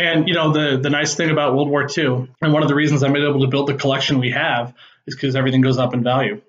And you know the the nice thing about World War II, and one of the reasons I'm able to build the collection we have, is because everything goes up in value.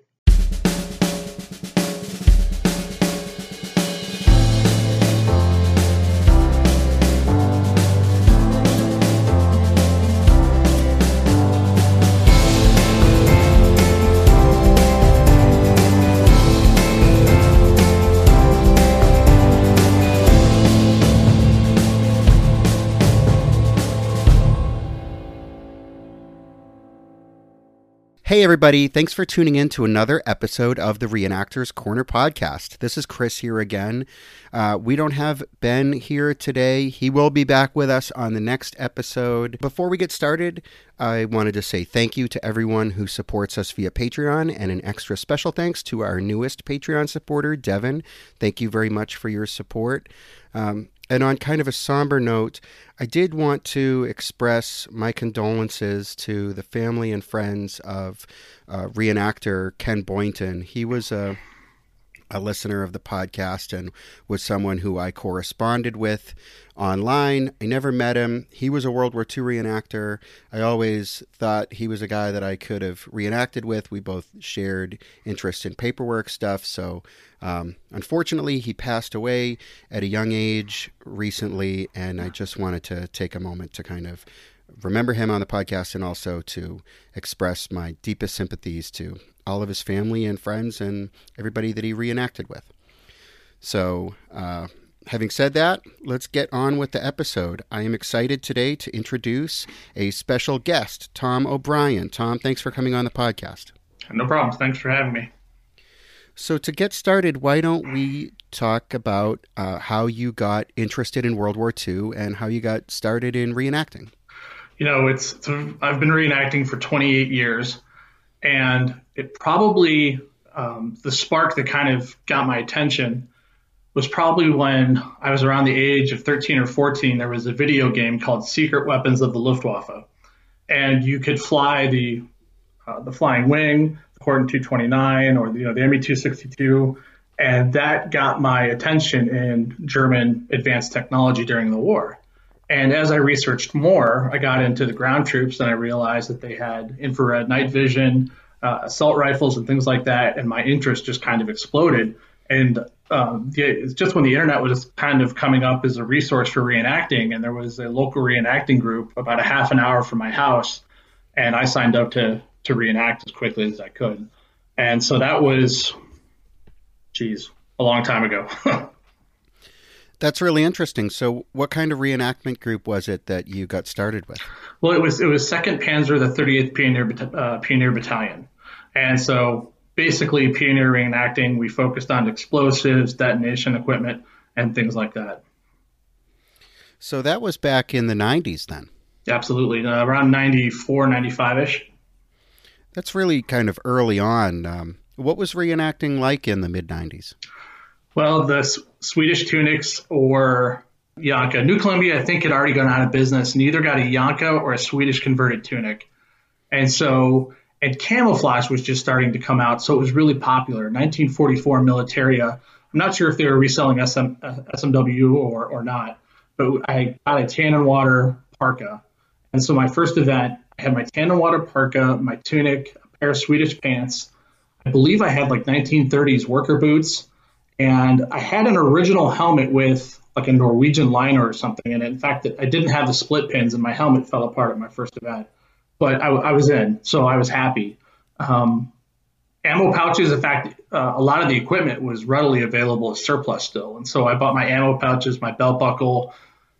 Hey, everybody. Thanks for tuning in to another episode of the Reenactors Corner podcast. This is Chris here again. Uh, we don't have Ben here today. He will be back with us on the next episode. Before we get started, I wanted to say thank you to everyone who supports us via Patreon and an extra special thanks to our newest Patreon supporter, Devin. Thank you very much for your support. Um, and on kind of a somber note, I did want to express my condolences to the family and friends of uh, reenactor Ken Boynton. He was a a listener of the podcast and was someone who I corresponded with online. I never met him. He was a World War II reenactor. I always thought he was a guy that I could have reenacted with. We both shared interest in paperwork stuff. So, um, unfortunately, he passed away at a young age recently, and I just wanted to take a moment to kind of remember him on the podcast and also to express my deepest sympathies to all of his family and friends and everybody that he reenacted with. So, uh, having said that, let's get on with the episode. I am excited today to introduce a special guest, Tom O'Brien. Tom, thanks for coming on the podcast. No problem. Thanks for having me. So, to get started, why don't we talk about uh, how you got interested in World War II and how you got started in reenacting? You know, it's, it's I've been reenacting for 28 years, and it probably um, the spark that kind of got my attention was probably when I was around the age of 13 or 14. There was a video game called Secret Weapons of the Luftwaffe, and you could fly the uh, the Flying Wing, the Horten 229, or you know the Me 262, and that got my attention in German advanced technology during the war. And as I researched more, I got into the ground troops and I realized that they had infrared night vision, uh, assault rifles, and things like that. And my interest just kind of exploded. And um, the, just when the internet was kind of coming up as a resource for reenacting, and there was a local reenacting group about a half an hour from my house, and I signed up to to reenact as quickly as I could. And so that was, geez, a long time ago. That's really interesting. So, what kind of reenactment group was it that you got started with? Well, it was it was Second Panzer, the 38th Pioneer uh, Pioneer Battalion, and so basically pioneer reenacting. We focused on explosives, detonation equipment, and things like that. So that was back in the 90s, then. Absolutely, uh, around 94, 95 ish. That's really kind of early on. Um, what was reenacting like in the mid 90s? Well, the S- Swedish Tunics or Janka. New Columbia, I think, had already gone out of business and either got a Janka or a Swedish converted tunic. And so, and camouflage was just starting to come out. So it was really popular. 1944 Militaria. I'm not sure if they were reselling SM, uh, SMW or, or not, but I got a tan and water parka. And so my first event, I had my tan and water parka, my tunic, a pair of Swedish pants. I believe I had like 1930s worker boots and I had an original helmet with like a Norwegian liner or something. And in fact, I didn't have the split pins, and my helmet fell apart at my first event. But I, I was in, so I was happy. Um, ammo pouches, in fact, uh, a lot of the equipment was readily available as surplus still. And so I bought my ammo pouches, my belt buckle,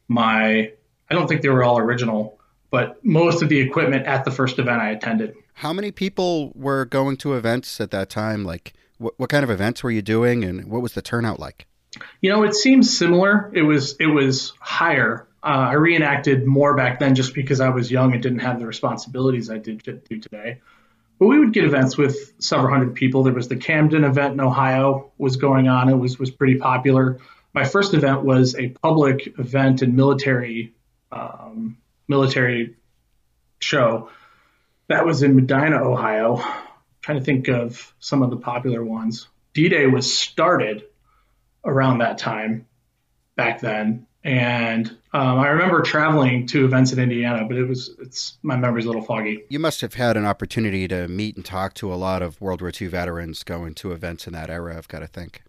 my, I don't think they were all original, but most of the equipment at the first event I attended. How many people were going to events at that time? Like, what, what kind of events were you doing, and what was the turnout like? You know, it seems similar. It was it was higher. Uh, I reenacted more back then just because I was young and didn't have the responsibilities I did do today. But we would get events with several hundred people. There was the Camden event in Ohio was going on. It was was pretty popular. My first event was a public event and military um, military show that was in Medina, Ohio trying to think of some of the popular ones. D Day was started around that time back then. And um, I remember traveling to events in Indiana, but it was it's my memory's a little foggy. You must have had an opportunity to meet and talk to a lot of World War II veterans going to events in that era. I've got to think.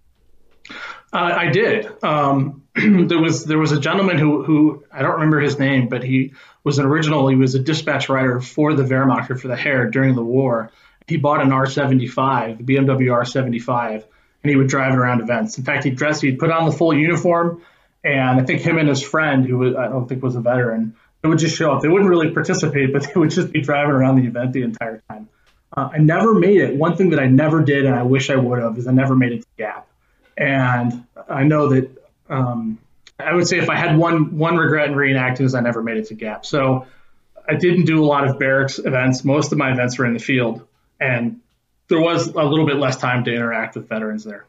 Uh, I did. Um, there was there was a gentleman who who I don't remember his name, but he was an original. He was a dispatch rider for the Wehrmacht or for the Heer during the war. He bought an R75, the BMW R75, and he would drive it around events. In fact, he'd dress, he'd put on the full uniform, and I think him and his friend, who was, I don't think was a veteran, they would just show up. They wouldn't really participate, but they would just be driving around the event the entire time. Uh, I never made it. One thing that I never did, and I wish I would have, is I never made it to Gap. And I know that um, I would say if I had one one regret in reenacting is I never made it to Gap. So I didn't do a lot of barracks events. Most of my events were in the field, and there was a little bit less time to interact with veterans there.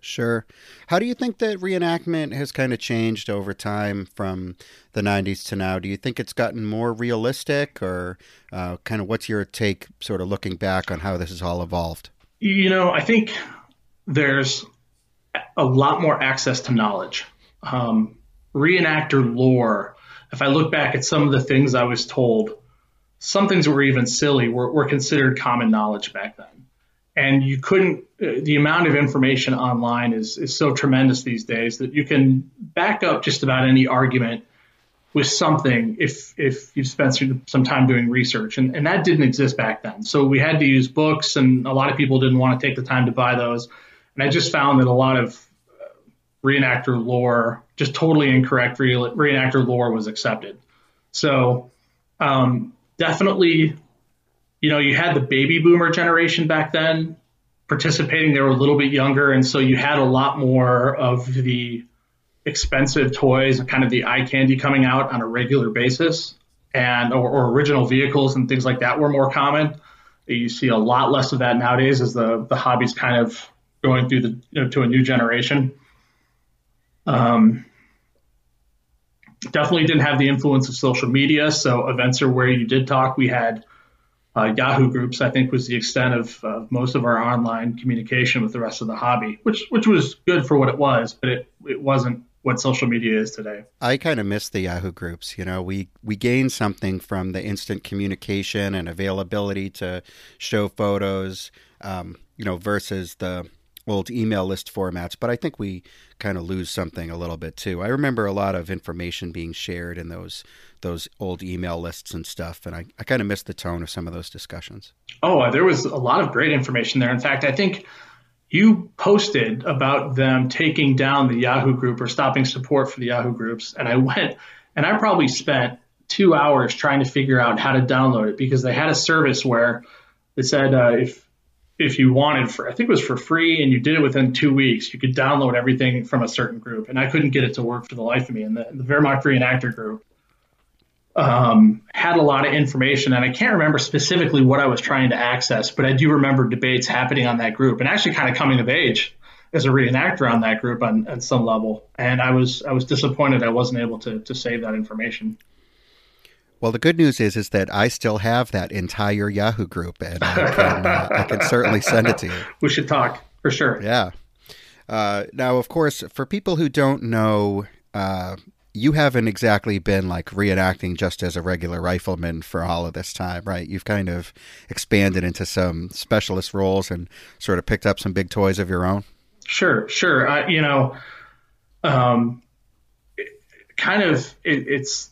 Sure. How do you think that reenactment has kind of changed over time from the 90s to now? Do you think it's gotten more realistic, or uh, kind of what's your take, sort of looking back on how this has all evolved? You know, I think there's a lot more access to knowledge. Um, reenactor lore, if I look back at some of the things I was told, some things were even silly, were, were considered common knowledge back then. And you couldn't, uh, the amount of information online is, is so tremendous these days that you can back up just about any argument with something if if you've spent some time doing research and, and that didn't exist back then so we had to use books and a lot of people didn't want to take the time to buy those and I just found that a lot of uh, reenactor lore, just totally incorrect re- reenactor lore, was accepted. So um, definitely, you know, you had the baby boomer generation back then participating. They were a little bit younger, and so you had a lot more of the expensive toys kind of the eye candy coming out on a regular basis, and or, or original vehicles and things like that were more common. You see a lot less of that nowadays as the the hobby's kind of going through the you know, to a new generation. Um, definitely didn't have the influence of social media. So events are where you did talk. We had uh, Yahoo groups. I think was the extent of uh, most of our online communication with the rest of the hobby, which which was good for what it was, but it it wasn't what social media is today. I kind of miss the Yahoo groups. You know, we we gained something from the instant communication and availability to show photos. Um, you know, versus the old email list formats, but I think we kind of lose something a little bit too. I remember a lot of information being shared in those those old email lists and stuff, and I, I kind of missed the tone of some of those discussions. Oh, there was a lot of great information there. In fact, I think you posted about them taking down the Yahoo group or stopping support for the Yahoo groups, and I went and I probably spent two hours trying to figure out how to download it because they had a service where it said uh, if if you wanted for I think it was for free and you did it within two weeks, you could download everything from a certain group. And I couldn't get it to work for the life of me. And the, the Wehrmacht reenactor group um, had a lot of information, and I can't remember specifically what I was trying to access, but I do remember debates happening on that group and actually kind of coming of age as a reenactor on that group on, on some level. And I was I was disappointed I wasn't able to to save that information. Well, the good news is is that I still have that entire Yahoo group, and I can, uh, I can certainly send it to you. We should talk for sure. Yeah. Uh, now, of course, for people who don't know, uh, you haven't exactly been like reenacting just as a regular rifleman for all of this time, right? You've kind of expanded into some specialist roles and sort of picked up some big toys of your own. Sure, sure. you know, um, kind of it, it's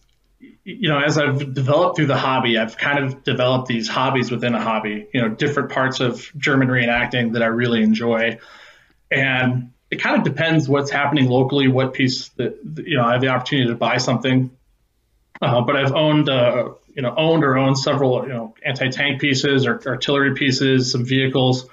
you know, as I've developed through the hobby, I've kind of developed these hobbies within a hobby, you know, different parts of German reenacting that I really enjoy. And it kind of depends what's happening locally, what piece that, you know, I have the opportunity to buy something. Uh, but I've owned, uh, you know, owned or owned several, you know, anti-tank pieces or artillery pieces, some vehicles.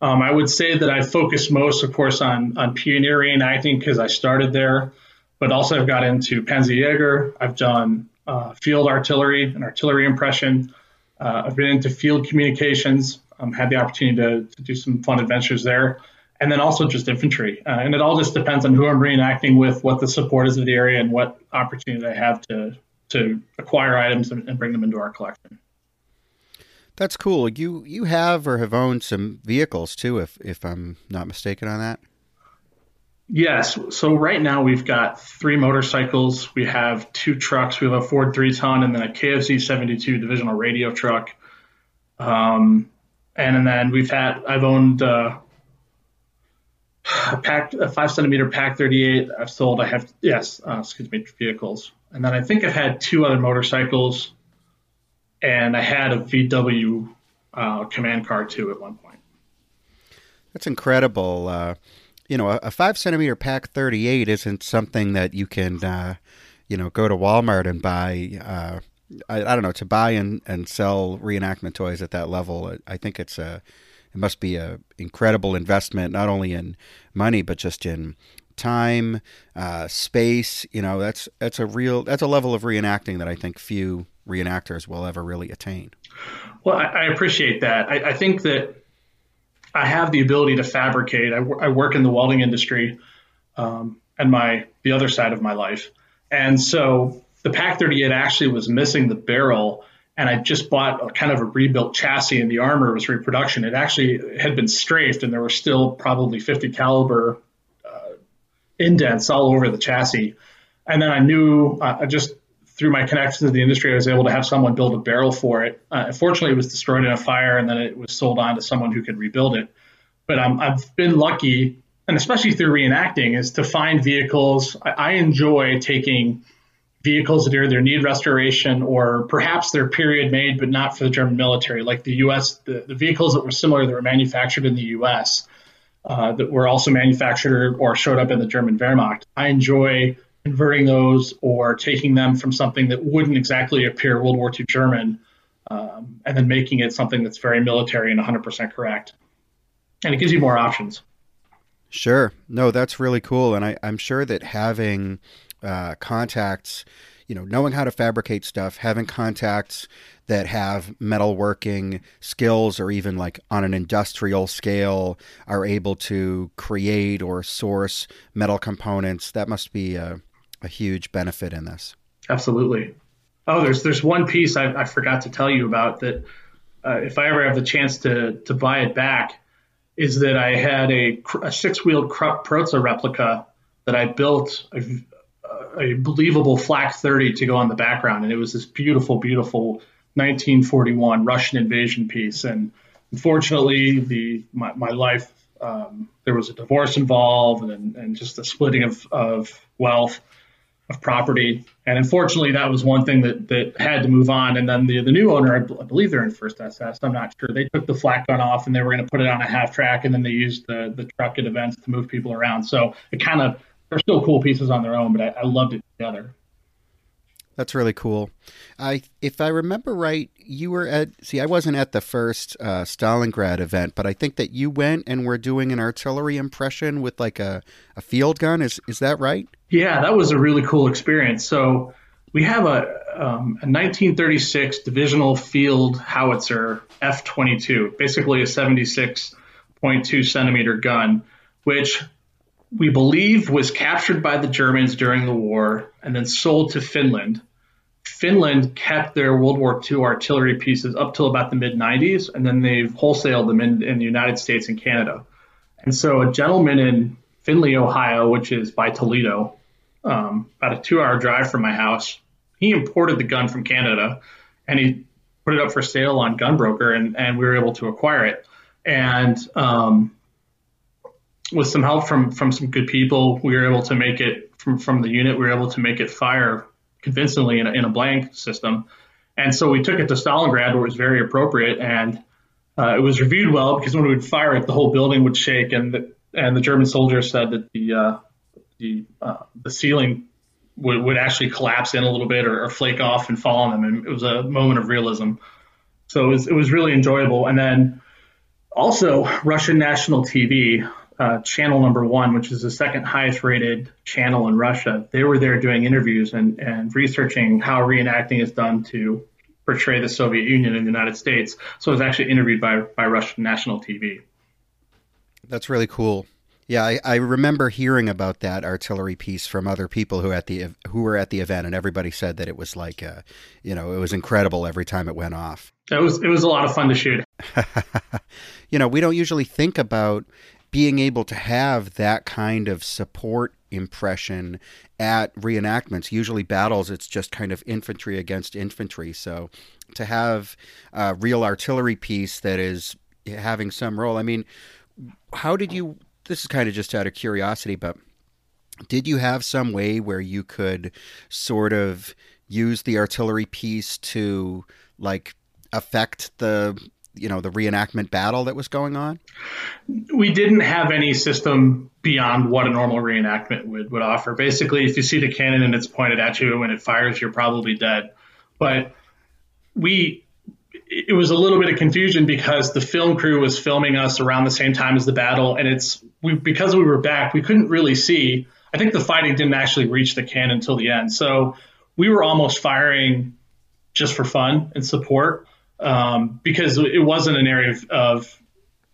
Um, I would say that I focus most, of course, on, on pioneer reenacting because I started there but also I've got into Panzerjäger. I've done uh, field artillery and artillery impression. Uh, I've been into field communications. Um, had the opportunity to, to, do some fun adventures there, and then also just infantry. Uh, and it all just depends on who I'm reenacting with, what the support is of the area, and what opportunity I have to to acquire items and, and bring them into our collection. That's cool. You you have or have owned some vehicles too, if if I'm not mistaken on that. Yes. So right now we've got three motorcycles. We have two trucks. We have a Ford three ton and then a KFZ 72 divisional radio truck. Um, and then we've had, I've owned, uh, a pack, a five centimeter Pak 38. I've sold, I have, yes, uh, excuse me, vehicles. And then I think I've had two other motorcycles and I had a VW, uh, command car too at one point. That's incredible. You know, a, a, five centimeter Pak 38 isn't something that you can, uh, you know, go to Walmart and buy. Uh, I, I, don't know to buy and, and sell reenactment toys at that level. I think it's a, it must be a incredible investment, not only in money but just in time, uh, space. You know, that's that's a real that's a level of reenacting that I think few reenactors will ever really attain. Well, I, I appreciate that. I, I think that I have the ability to fabricate. I, I work in the welding industry, um, and my the other side of my life, and so the Pak 38 actually was missing the barrel, and I just bought a kind of a rebuilt chassis, and the armor was reproduction. It actually had been strafed, and there were still probably 50 caliber uh, indents all over the chassis. And then I knew uh, just through my connections to the industry, I was able to have someone build a barrel for it. Uh, unfortunately, it was destroyed in a fire, and then it was sold on to someone who could rebuild it. But um, I've been lucky, and especially through reenacting, is to find vehicles. I, I enjoy taking vehicles that either need restoration or perhaps they're period made, but not for the German military, like the U.S. The, the vehicles that were similar that were manufactured in the U.S. Uh, that were also manufactured or showed up in the German Wehrmacht. I enjoy converting those or taking them from something that wouldn't exactly appear World War II German um, and then making it something that's very military and 100% correct. And it gives you more options. Sure. No, that's really cool. And I, am sure that having uh, contacts, you know, knowing how to fabricate stuff, having contacts that have metalworking skills or even like on an industrial scale are able to create or source metal components, that must be a, a huge benefit in this. Absolutely. Oh, there's there's one piece I, I forgot to tell you about that. Uh, if I ever have the chance to to buy it back, is that I had a, a six wheeled Krupp Protze replica that I built a, a believable flak 30 to go on the background, and it was this beautiful, beautiful 1941 Russian invasion piece. And unfortunately, the my, my life um, there was a divorce involved and, and just a splitting of, of wealth of property. And unfortunately, that was one thing that, that had to move on. And then the, the new owner, I, believe they're in First SS, I'm not sure. They took the flak gun off and they were going to put it on a half track, and then they used the, the truck at events to move people around. So it kind of, they're still cool pieces on their own, but I, I loved it together. That's really cool. I, if I remember right, you were at. See, I wasn't at the first uh, Stalingrad event, but I think that you went and were doing an artillery impression with like a, a field gun. Is is that right? Yeah, that was a really cool experience. So we have a, um, a 1936 divisional field howitzer F22, basically a 76.2 centimeter gun, which we believe was captured by the Germans during the war and then sold to Finland. Finland kept their World War II artillery pieces up till about the mid 90s, and then they've wholesaled them in, in the United States and Canada. And so a gentleman in Findlay, Ohio, which is by Toledo, um, about a two hour drive from my house, he imported the gun from Canada and he put it up for sale on Gunbroker, and, and we were able to acquire it. And um, with some help from from some good people, we were able to make it from from the unit. We were able to make it fire convincingly in a, in a blank system, and so we took it to Stalingrad, where it was very appropriate, and uh, it was reviewed well because when we would fire it, the whole building would shake, and the, and the German soldiers said that the uh, the uh, the ceiling would, would actually collapse in a little bit or, or, flake off and fall on them, and it was a moment of realism. So it was it was really enjoyable, and then also Russian national TV uh, channel number one, which is the second highest rated channel in Russia, they were there doing interviews and, and researching how reenacting is done to portray the Soviet Union in the United States. So I was actually interviewed by, by Russian national TV. That's really cool. Yeah, I, I, remember hearing about that artillery piece from other people who at the who were at the event, and everybody said that it was like, uh, you know, it was incredible every time it went off. It was it was a lot of fun to shoot. you know, we don't usually think about being able to have that kind of support impression at reenactments, usually battles, it's just kind of infantry against infantry. So to have a real artillery piece that is having some role, I mean, how did you? This is kind of just out of curiosity, but did you have some way where you could sort of use the artillery piece to like affect the you know the reenactment battle that was going on? We didn't have any system beyond what a normal reenactment would, would offer. Basically if you see the cannon and it's pointed at you and it fires you're probably dead. But we it was a little bit of confusion because the film crew was filming us around the same time as the battle and it's we because we were back we couldn't really see. I think the fighting didn't actually reach the cannon until the end. So we were almost firing just for fun and support um, because it wasn't an area of, of,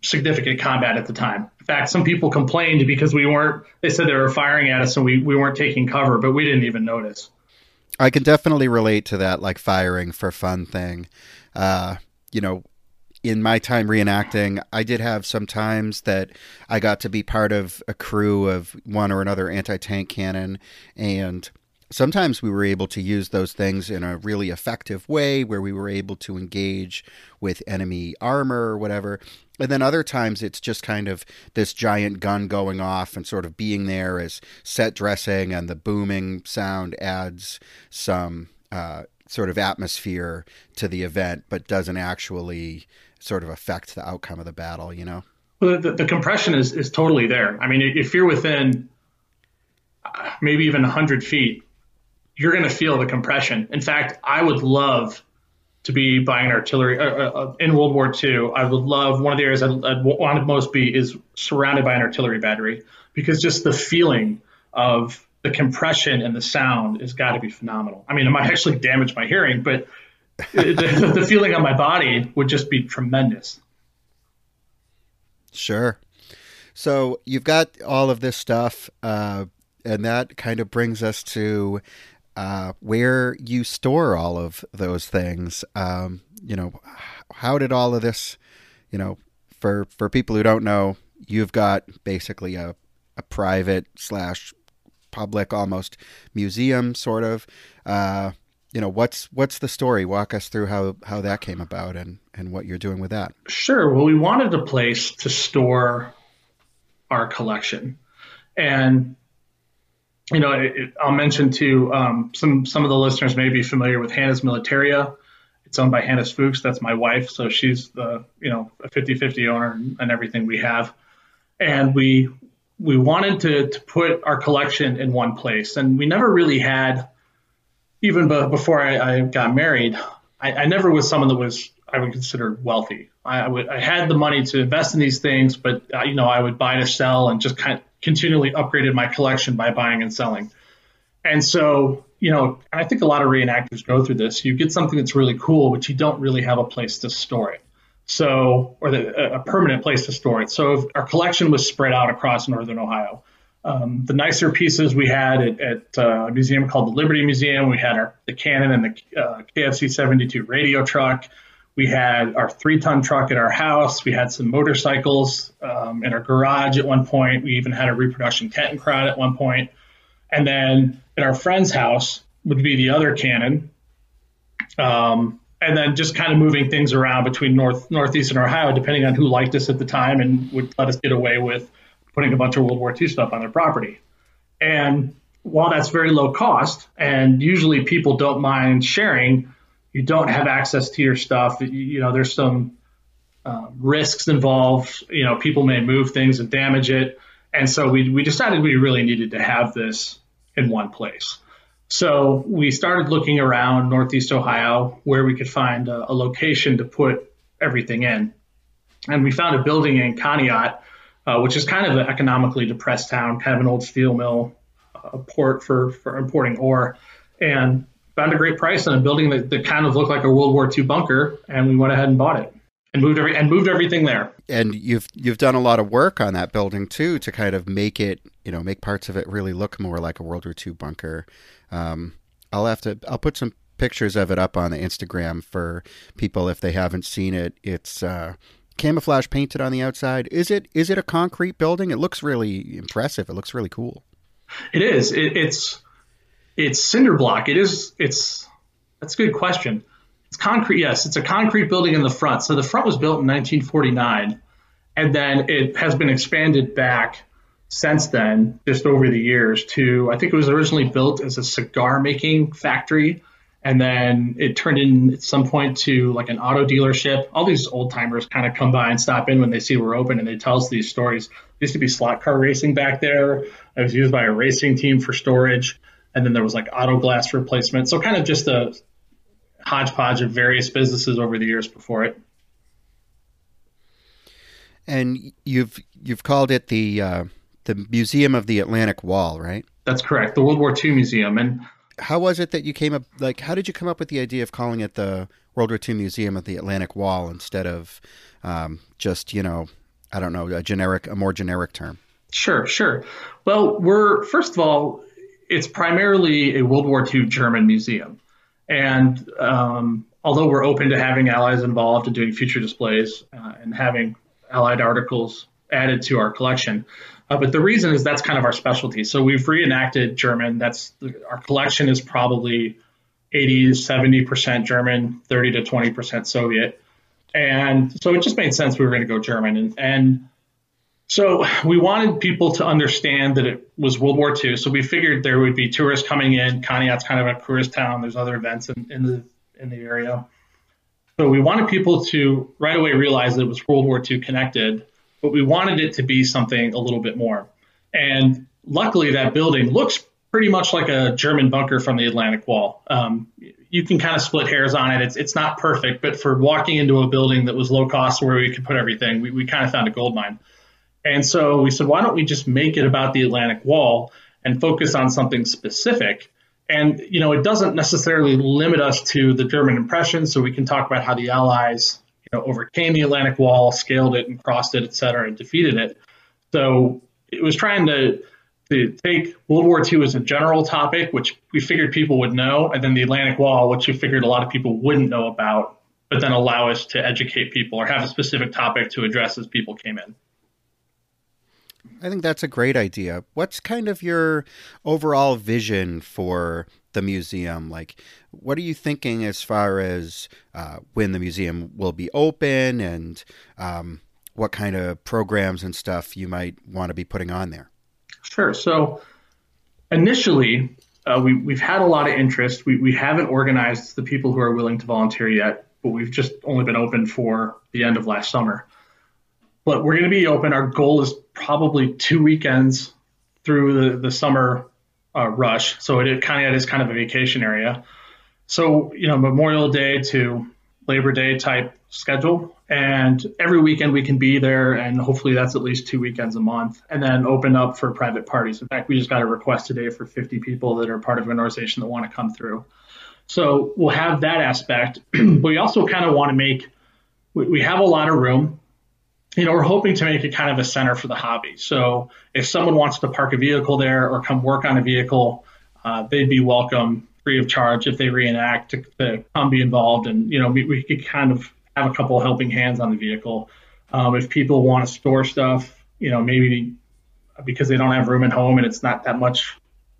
significant combat at the time. In fact, some people complained because we weren't, they said they were firing at us and we, we weren't taking cover, but we didn't even notice. I can definitely relate to that, like firing for fun thing. Uh, you know, in my time reenacting, I did have some times that I got to be part of a crew of one or another anti tank cannon, and sometimes we were able to use those things in a really effective way where we were able to engage with enemy armor or whatever. And then other times it's just kind of this giant gun going off and sort of being there as set dressing, and the booming sound adds some uh, sort of atmosphere to the event, but doesn't actually sort of affect the outcome of the battle, you know? Well, the, the compression is, is totally there. I mean, if you're within uh, maybe even 100 feet you're going to feel the compression. In fact, I would love to be buying artillery uh, uh, uh in World War II. I would love one of the areas I'd, I'd want to most be is surrounded by an artillery battery because just the feeling of the compression and the sound has got to be phenomenal. I mean, it might actually damage my hearing, but the, the feeling on my body would just be tremendous. Sure. So you've got all of this stuff, uh, and that kind of brings us to uh, where you store all of those things. Um, you know, how did all of this, you know, for for people who don't know, you've got basically a a private slash public almost museum sort of. Uh, you know, what's what's the story? Walk us through how how that came about and and what you're doing with that. Sure. Well, we wanted a place to store our collection, and you know, it, I'll mention to um, some some of the listeners may be familiar with Hannah's Militaria. It's owned by Hannah Fuchs. That's my wife. So she's the, you know, a 50-50 owner and everything we have. And we we wanted to, to put our collection in one place. And we never really had, even before I, I got married, I, I, never was someone that was, I would consider wealthy. I, I, would, I had the money to invest in these things, but, uh, you know, I would buy to sell and just kind of continually upgraded my collection by buying and selling. And so, you know, I think a lot of reenactors go through this. You get something that's really cool, but you don't really have a place to store it. So, or the, a permanent place to store it. So, our collection was spread out across northern Ohio. Um, the nicer pieces we had at, at uh, a museum called the Liberty Museum, we had our the Cannon and the uh, KFZ 72 radio truck. We had our three ton truck at our house. We had some motorcycles um, in our garage at one point. We even had a reproduction Kettenkrad at one point. And then at our friend's house would be the other cannon. Um, and then just kind of moving things around between north northeastern Ohio, depending on who liked us at the time and would let us get away with putting a bunch of World War II stuff on their property. And while that's very low cost, and usually people don't mind sharing, you don't have access to your stuff. You know, there's some uh, risks involved. You know, people may move things and damage it. And so we, we decided we really needed to have this in one place. So we started looking around Northeast Ohio where we could find a, a location to put everything in. And we found a building in Conneaut, uh, which is kind of an economically depressed town, kind of an old steel mill, a port for, for importing ore. And found a great price on a building that, that kind of looked like a World War II bunker, and we went ahead and bought it and moved every and moved everything there. And you've you've done a lot of work on that building too to kind of make it, you know, make parts of it really look more like a World War II bunker. Um, I'll have to I'll put some pictures of it up on the Instagram for people if they haven't seen it. It's uh, camouflage painted on the outside. Is it is it a concrete building? It looks really impressive. It looks really cool. It is. It, it's it's cinder block. It is. It's that's a good question. It's concrete. Yes, it's a concrete building in the front. So the front was built in 1949, and then it has been expanded back since then, just over the years. To I think it was originally built as a cigar making factory and then it turned in at some point to like an auto dealership. All these old timers kind of come by and stop in when they see we're open, and they tell us these stories. Used to be slot car racing back there. It was used by a racing team for storage, and then there was like auto glass replacement. So kind of just a hodgepodge of various businesses over the years before it. And you've you've called it the uh, the Museum of the Atlantic Wall, right? That's correct, the World War II Museum, and how was it that you came up like how did you come up with the idea of calling it the World War II Museum of the Atlantic Wall instead of um, just you know I don't know a generic a more generic term? Sure, sure. Well, we're first of all, it's primarily a World War II German museum, and um, although we're open to having allies involved and doing future displays uh, and having allied articles added to our collection, uh, but the reason is that's kind of our specialty. So we've reenacted German. That's our collection is probably 80 to 70 percent German, 30 to 20 percent Soviet, and so it just made sense we were going to go German. And, and so we wanted people to understand that it was World War II. So we figured there would be tourists coming in. Conneaut's kind of a tourist town. There's other events in, in the in the area. So we wanted people to right away realize that it was World War II connected but we wanted it to be something a little bit more. And luckily, that building looks pretty much like a German bunker from the Atlantic Wall. Um, you can kind of split hairs on it. It's it's not perfect, but for walking into a building that was low cost where we could put everything, we, we kind of found a gold mine. And so we said, why don't we just make it about the Atlantic Wall and focus on something specific? And you know, it doesn't necessarily limit us to the German impression, so we can talk about how the Allies you know, overcame the Atlantic Wall, scaled it, and crossed it, et cetera, and defeated it. So it was trying to to take World War II as a general topic, which we figured people would know, and then the Atlantic Wall, which we figured a lot of people wouldn't know about, but then allow us to educate people or have a specific topic to address as people came in. I think that's a great idea. What's kind of your overall vision for the museum? Like, what are you thinking as far as uh, when the museum will be open and um, what kind of programs and stuff you might want to be putting on there? Sure. So, initially, uh, we, we've had a lot of interest. We, we haven't organized the people who are willing to volunteer yet, but we've just only been open for the end of last summer. But we're going to be open. Our goal is probably two weekends through the, the summer uh, rush. So it, it kind of is kind of a vacation area. So, you know, Memorial Day to Labor Day type schedule. And every weekend we can be there, and hopefully that's at least two weekends a month, and then open up for private parties. In fact, we just got a request today for 50 people that are part of an organization that want to come through. So we'll have that aspect, but we also kind of want to make, we have a lot of room you know, we're hoping to make it kind of a center for the hobby. So if someone wants to park a vehicle there or come work on a vehicle, uh, they'd be welcome free of charge if they reenact to, to come be involved. And, you know, we, we could kind of have a couple helping hands on the vehicle. Um, if people want to store stuff, you know, maybe because they don't have room at home and it's not that much,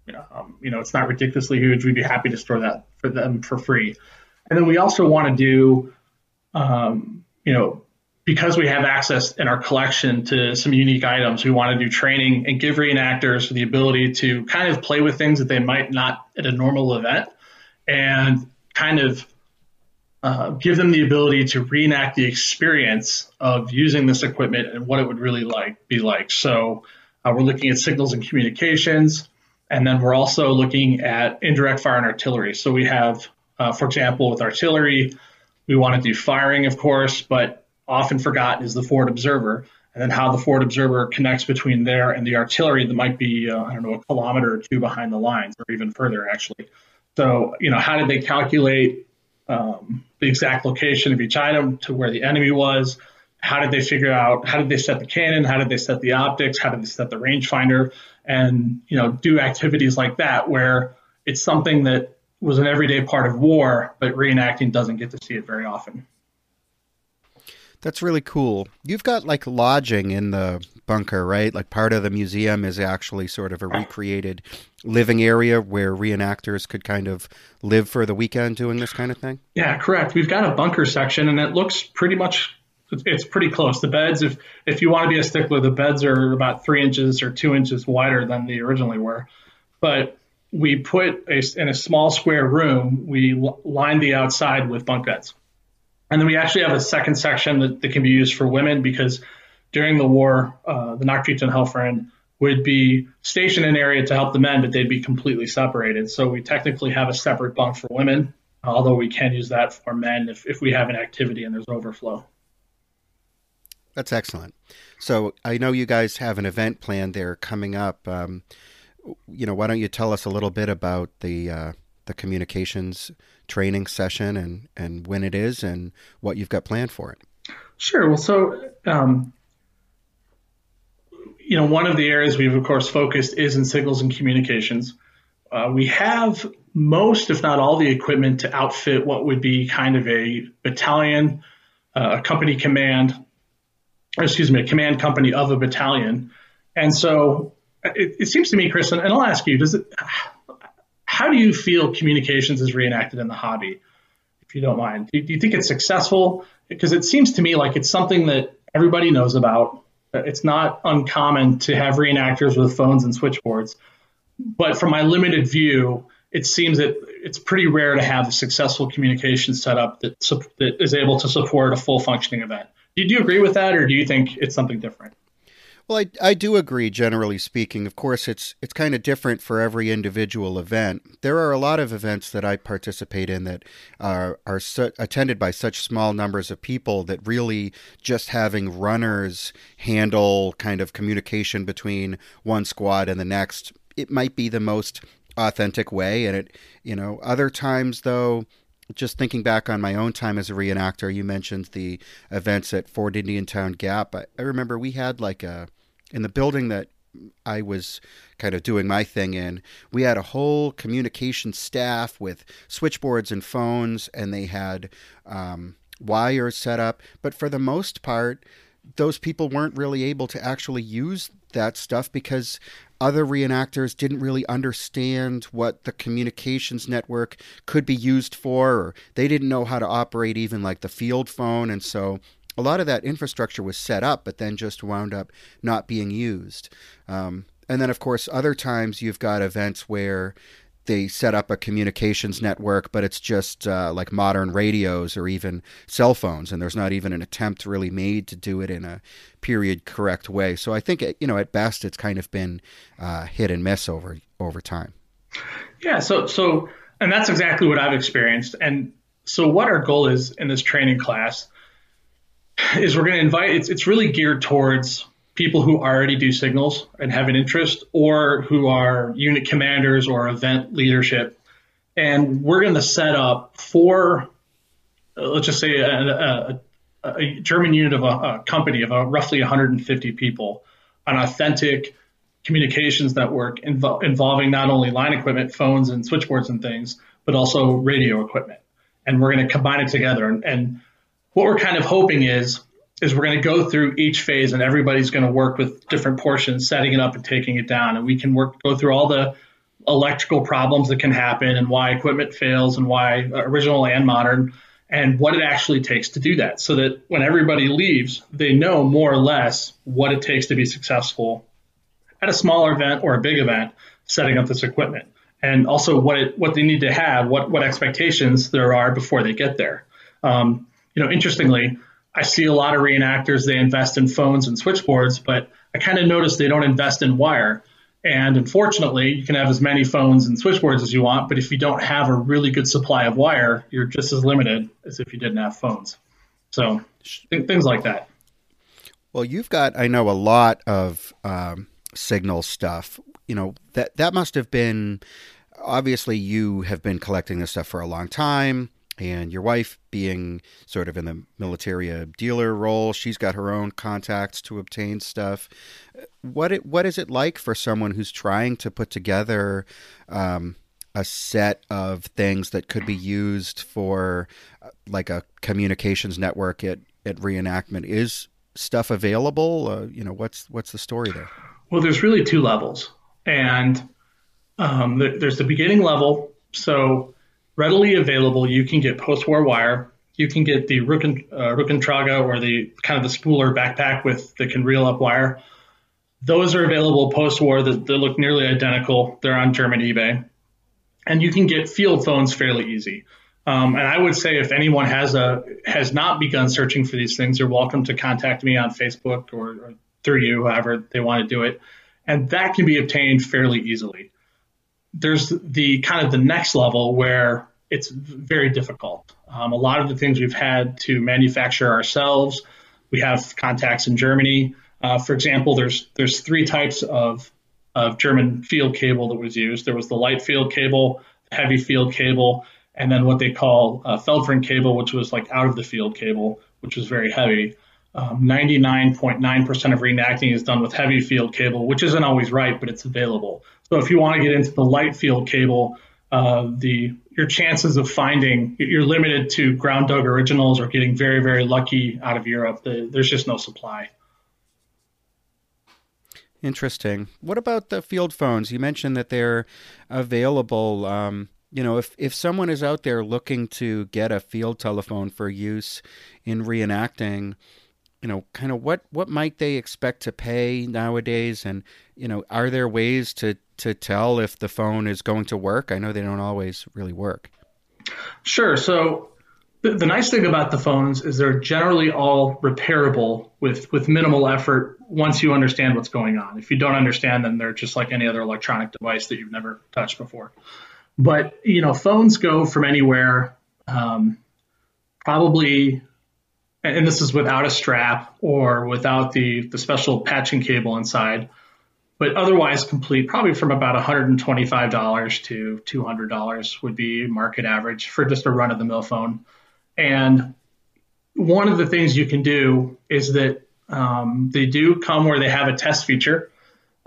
you know, um, you know, it's not ridiculously huge, we'd be happy to store that for them for free. And then we also want to do, um, you know, because we have access in our collection to some unique items, we want to do training and give reenactors the ability to kind of play with things that they might not at a normal event and kind of uh, give them the ability to reenact the experience of using this equipment and what it would really like be like. So uh, we're looking at signals and communications, and then we're also looking at indirect fire and artillery. So we have, uh, for example, with artillery, we want to do firing, of course, but often forgotten is the forward observer, and then how the forward observer connects between there and the artillery that might be, uh, I don't know, a kilometer or two behind the lines, or even further, actually. So, you know, how did they calculate um, the exact location of each item to where the enemy was? How did they figure out? How did they set the cannon? How did they set the optics? How did they set the rangefinder? And you know, do activities like that where it's something that was an everyday part of war, but reenacting doesn't get to see it very often. That's really cool. You've got like lodging in the bunker, right? Like part of the museum is actually sort of a recreated living area where reenactors could kind of live for the weekend doing this kind of thing. Yeah, correct. We've got a bunker section and it looks pretty much it's pretty close. The beds, if if you want to be a stickler, the beds are about three inches or two inches wider than they originally were. But we put a, in a small square room, we lined the outside with bunk beds. And then we actually have a second section that, that can be used for women because during the war, uh, the Nachrichtenhelferin would be stationed in an area to help the men, but they'd be completely separated. So we technically have a separate bunk for women, although we can use that for men if, if we have an activity and there's overflow. That's excellent. So I know you guys have an event planned there coming up. Um, you know, why don't you tell us a little bit about the uh, the communications training session and and when it is and what you've got planned for it? Sure. Well, so um, you know, one of the areas we've of course focused is in signals and communications. Uh, we have most, if not all, the equipment to outfit what would be kind of a battalion, uh, a company command, excuse me, a command company of a battalion. And so it, it seems to me, Chris, and I'll ask you, does it, how do you feel communications is reenacted in the hobby, if you don't mind? Do, do you think it's successful? Because it seems to me like it's something that everybody knows about. It's not uncommon to have reenactors with phones and switchboards. But from my limited view, it seems that it's pretty rare to have a successful communication setup that, that is able to support a full functioning event. Do you agree with that, or do you think it's something different? Well, I, I do agree. Generally speaking, of course, it's it's kind of different for every individual event. There are a lot of events that I participate in that are are su- attended by such small numbers of people that really just having runners handle kind of communication between one squad and the next, it might be the most authentic way. And it, you know, other times though just thinking back on my own time as a reenactor, you mentioned the events at Fort Indiantown Gap. I, I remember we had like a in the building that I was kind of doing my thing in, we had a whole communication staff with switchboards and phones, and they had um, wires set up. But for the most part, those people weren't really able to actually use that stuff because other reenactors didn't really understand what the communications network could be used for, or they didn't know how to operate even like the field phone. And so a lot of that infrastructure was set up, but then just wound up not being used. Um, and then, of course, other times you've got events where they set up a communications network, but it's just uh, like modern radios or even cell phones, and there's not even an attempt really made to do it in a period correct way. So I think you know at best it's kind of been uh, hit and miss over over time. Yeah. So so and that's exactly what I've experienced. And so what our goal is in this training class is we're going to invite. It's it's really geared towards people who already do signals and have an interest or who are unit commanders or event leadership. And we're going to set up four, let's just say a, a, a German unit of a, a company of roughly 150 people, an authentic communications network invo- involving not only line equipment, phones and switchboards and things, but also radio equipment. And we're going to combine it together. And, and what we're kind of hoping is is we're going to go through each phase and everybody's going to work with different portions, setting it up and taking it down. And we can work, go through all the electrical problems that can happen and why equipment fails and why original and modern and what it actually takes to do that so that when everybody leaves, they know more or less what it takes to be successful at a smaller event or a big event setting up this equipment and also what it, what they need to have, what, what expectations there are before they get there. Um, you know, interestingly, I see a lot of reenactors, they invest in phones and switchboards, but I kind of notice they don't invest in wire. And unfortunately, you can have as many phones and switchboards as you want, but if you don't have a really good supply of wire, you're just as limited as if you didn't have phones. So things like that. Well, you've got, I know, a lot of um, signal stuff. You know that that must have been obviously you have been collecting this stuff for a long time and your wife being sort of in the military dealer role she's got her own contacts to obtain stuff what it, what is it like for someone who's trying to put together um, a set of things that could be used for uh, like a communications network at at reenactment. Is stuff available? Uh, you know, what's what's the story there? Well, there's really two levels, and um, there's the beginning level. So readily available, you can get post-war wire. You can get the Rücken, uh, Rückentrage or the kind of the spooler backpack with that can reel up wire. Those are available post-war. They, they look nearly identical. They're on German eBay, and you can get field phones fairly easy. Um, and I would say if anyone has a has not begun searching for these things, they're welcome to contact me on Facebook or, or through you, however they want to do it, and that can be obtained fairly easily. There's the kind of the next level where it's very difficult. Um, a lot of the things we've had to manufacture ourselves. We have contacts in Germany. Uh, for example, there's there's three types of of German field cable that was used. There was the light field cable, heavy field cable, and then what they call uh, Feldfern cable, which was like out of the field cable, which was very heavy. Um, 99.9% of reenacting is done with heavy field cable, which isn't always right, but it's available. So if you want to get into the light field cable, uh, the your chances of finding you're limited to ground dug originals or getting very very lucky out of Europe. The, there's just no supply. Interesting. What about the field phones? You mentioned that they're available. Um, you know, if, if someone is out there looking to get a field telephone for use in reenacting, you know, kind of what, what might they expect to pay nowadays? And, you know, are there ways to, to tell if the phone is going to work? I know they don't always really work. Sure. So the, the nice thing about the phones is they're generally all repairable with, with minimal effort once you understand what's going on. If you don't understand them, they're just like any other electronic device that you've never touched before. But you know, phones go from anywhere, um, probably, and this is without a strap or without the the special patching cable inside, but otherwise complete, probably from about $125 to $200 would be market average for just a run of the mill phone. And one of the things you can do is that um, they do come where they have a test feature.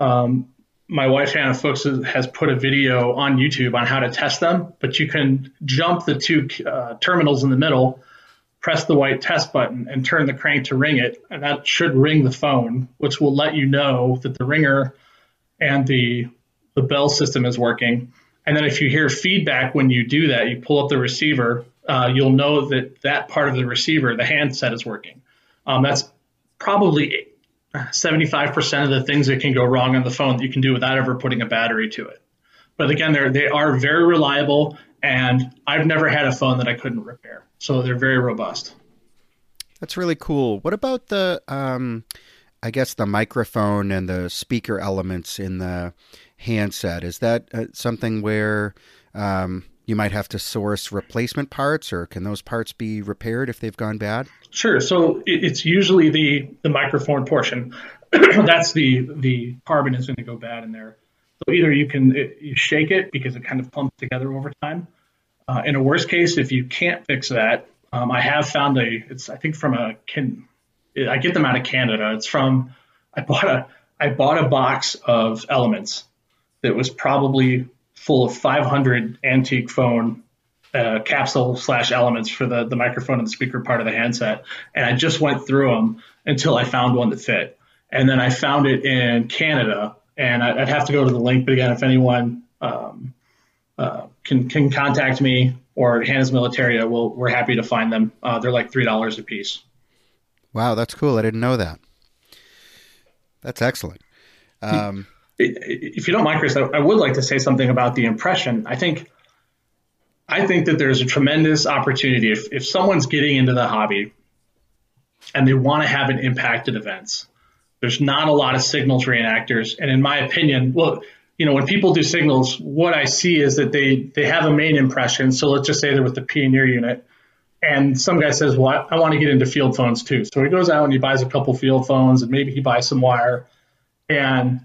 Um, my wife Hannah Fuchs has put a video on YouTube on how to test them, but you can jump the two uh, terminals in the middle, press the white test button, and turn the crank to ring it, and that should ring the phone, which will let you know that the ringer and the the bell system is working. And then if you hear feedback when you do that, you pull up the receiver, uh, you'll know that that part of the receiver, the handset, is working. Um, that's probably 75% of the things that can go wrong on the phone that you can do without ever putting a battery to it. But again, they're, they are very reliable, and I've never had a phone that I couldn't repair. So they're very robust. That's really cool. What about the, um, I guess, the microphone and the speaker elements in the handset? Is that uh, something where um, you might have to source replacement parts, or can those parts be repaired if they've gone bad? Sure. So it's usually the the microphone portion. That's the the carbon is going to go bad in there. So either you can it, you shake it because it kind of clumps together over time. Uh, in a worst case, if you can't fix that, um, I have found a it's I think from a can I get them out of Canada. It's from I bought a I bought a box of elements that was probably full of 500 antique phone uh, capsule slash elements for the, the microphone and the speaker part of the handset. And I just went through them until I found one that fit. And then I found it in Canada. And I, would have to go to the link. But again, if anyone um, uh, can, can contact me or Hannah's Militaria, we'll, we're happy to find them. Uh, they're like $3 a piece. Wow, that's cool. I didn't know that. That's excellent. Um, if you don't mind, Chris, I would like to say something about the impression. I think I think that there's a tremendous opportunity if, if someone's getting into the hobby and they want to have an impact at events. There's not a lot of signals reenactors, and in my opinion, well, you know, when people do signals, what I see is that they they have a main impression. So let's just say they're with the Pioneer unit, and some guy says, "Well, I want to get into field phones too." So he goes out and he buys a couple field phones, and maybe he buys some wire, and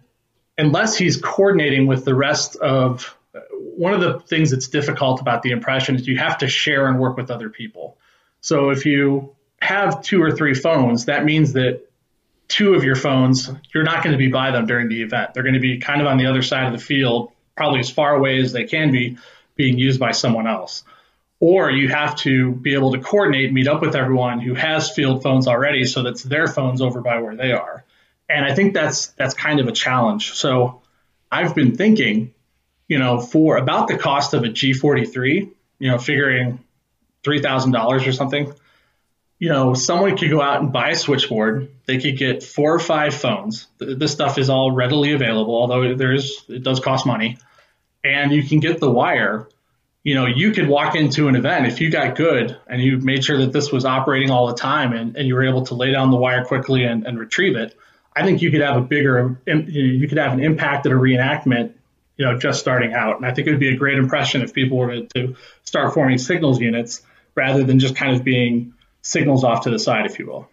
unless he's coordinating with the rest of one of the things that's difficult about the impression is you have to share and work with other people. So if you have two or three phones, that means that two of your phones, you're not going to be by them during the event. They're going to be kind of on the other side of the field, probably as far away as they can be, being used by someone else. or you have to be able to coordinate, meet up with everyone who has field phones already, so that's their phones over by where they are. And I think that's that's kind of a challenge. So I've been thinking, you know, for about the cost of a G43, you know, figuring three thousand dollars or something. You know, someone could go out and buy a switchboard. They could get four or five phones. This stuff is all readily available, although there's it does cost money, and you can get the wire you know, you could walk into an event if you got good and you made sure that this was operating all the time and, and you were able to lay down the wire quickly and, and retrieve it. I think you could have a bigger, you could have an impact at a reenactment, you know, just starting out. And I think it would be a great impression if people were to start forming signals units rather than just kind of being signals off to the side, if you will.